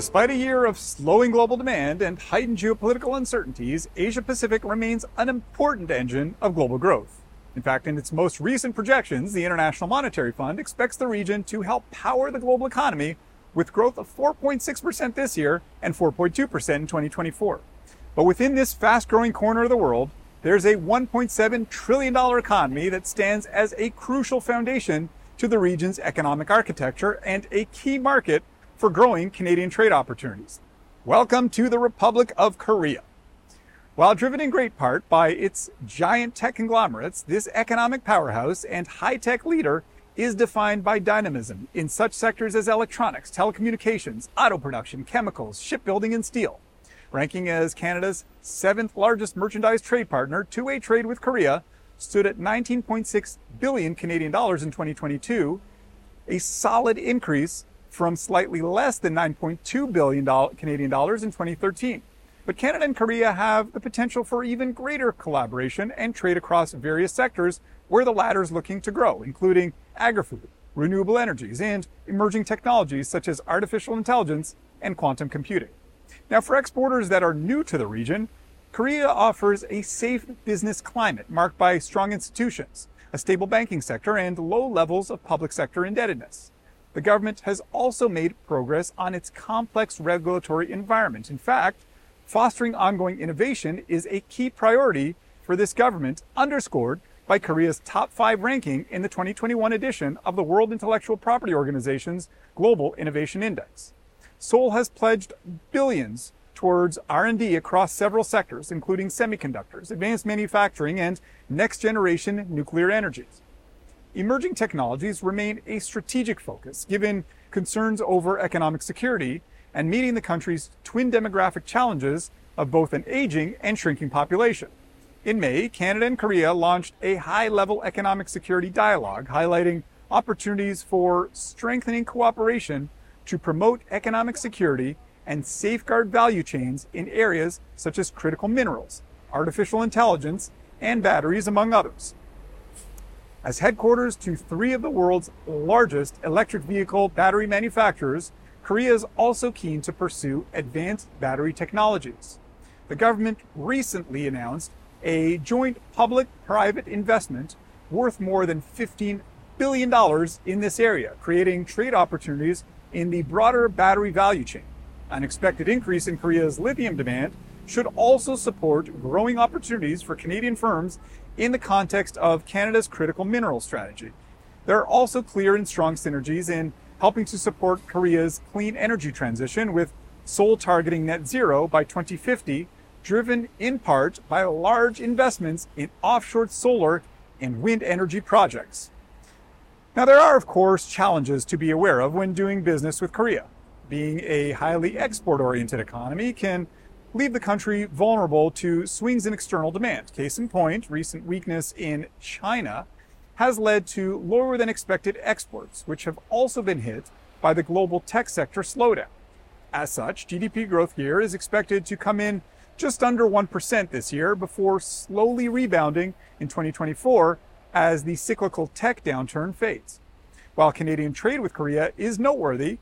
Despite a year of slowing global demand and heightened geopolitical uncertainties, Asia Pacific remains an important engine of global growth. In fact, in its most recent projections, the International Monetary Fund expects the region to help power the global economy with growth of 4.6% this year and 4.2% in 2024. But within this fast growing corner of the world, there's a $1.7 trillion economy that stands as a crucial foundation to the region's economic architecture and a key market for growing Canadian trade opportunities. Welcome to the Republic of Korea. While driven in great part by its giant tech conglomerates, this economic powerhouse and high tech leader is defined by dynamism in such sectors as electronics, telecommunications, auto production, chemicals, shipbuilding, and steel. Ranking as Canada's seventh largest merchandise trade partner, two-way trade with Korea stood at 19.6 billion Canadian dollars in 2022, a solid increase from slightly less than 9.2 billion Canadian dollars in 2013. But Canada and Korea have the potential for even greater collaboration and trade across various sectors where the latter is looking to grow, including agri-food, renewable energies, and emerging technologies such as artificial intelligence and quantum computing. Now, for exporters that are new to the region, Korea offers a safe business climate marked by strong institutions, a stable banking sector, and low levels of public sector indebtedness. The government has also made progress on its complex regulatory environment. In fact, fostering ongoing innovation is a key priority for this government, underscored by Korea's top five ranking in the 2021 edition of the World Intellectual Property Organization's Global Innovation Index. Seoul has pledged billions towards R&D across several sectors, including semiconductors, advanced manufacturing, and next-generation nuclear energies. Emerging technologies remain a strategic focus, given concerns over economic security and meeting the country's twin demographic challenges of both an aging and shrinking population. In May, Canada and Korea launched a high level economic security dialogue highlighting opportunities for strengthening cooperation to promote economic security and safeguard value chains in areas such as critical minerals, artificial intelligence, and batteries, among others. As headquarters to three of the world's largest electric vehicle battery manufacturers, Korea is also keen to pursue advanced battery technologies. The government recently announced a joint public private investment worth more than $15 billion in this area, creating trade opportunities in the broader battery value chain. An expected increase in Korea's lithium demand should also support growing opportunities for Canadian firms in the context of Canada's critical mineral strategy. There are also clear and strong synergies in helping to support Korea's clean energy transition, with Seoul targeting net zero by 2050 driven in part by large investments in offshore solar and wind energy projects. Now, there are, of course, challenges to be aware of when doing business with Korea. Being a highly export oriented economy can leave the country vulnerable to swings in external demand. Case in point, recent weakness in China has led to lower than expected exports, which have also been hit by the global tech sector slowdown. As such, GDP growth here is expected to come in just under 1% this year before slowly rebounding in 2024 as the cyclical tech downturn fades. While Canadian trade with Korea is noteworthy,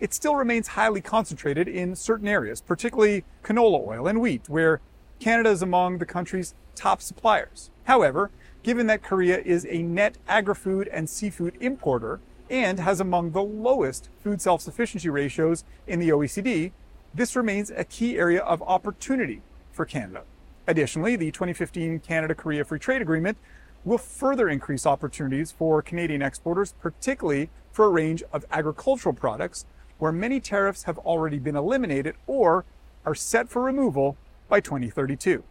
it still remains highly concentrated in certain areas, particularly canola oil and wheat, where Canada is among the country's top suppliers. However, given that Korea is a net agri-food and seafood importer and has among the lowest food self-sufficiency ratios in the OECD, this remains a key area of opportunity for Canada. Additionally, the 2015 Canada Korea Free Trade Agreement will further increase opportunities for Canadian exporters, particularly for a range of agricultural products where many tariffs have already been eliminated or are set for removal by 2032.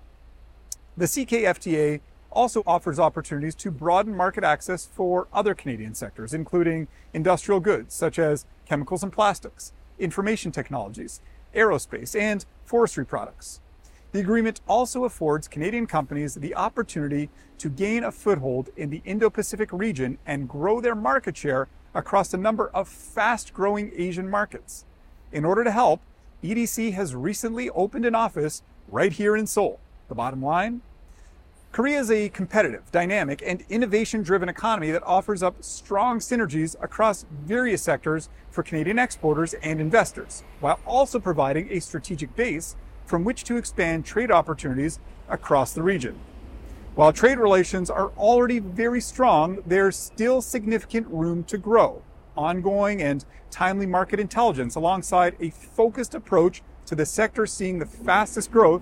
The CKFTA also offers opportunities to broaden market access for other Canadian sectors, including industrial goods such as chemicals and plastics, information technologies, aerospace, and forestry products. The agreement also affords Canadian companies the opportunity to gain a foothold in the Indo Pacific region and grow their market share across a number of fast growing Asian markets. In order to help, EDC has recently opened an office right here in Seoul. The bottom line Korea is a competitive, dynamic, and innovation driven economy that offers up strong synergies across various sectors for Canadian exporters and investors, while also providing a strategic base from which to expand trade opportunities across the region. While trade relations are already very strong, there's still significant room to grow. Ongoing and timely market intelligence alongside a focused approach to the sector seeing the fastest growth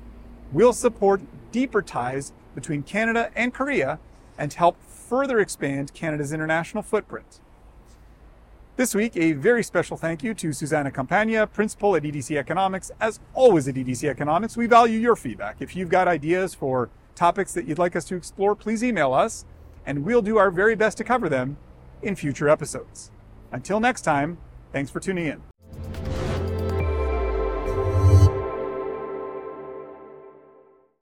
will support deeper ties between Canada and Korea and help further expand Canada's international footprint. This week, a very special thank you to Susanna Campagna, principal at EDC Economics. As always at EDC Economics, we value your feedback. If you've got ideas for topics that you'd like us to explore, please email us, and we'll do our very best to cover them in future episodes. Until next time, thanks for tuning in.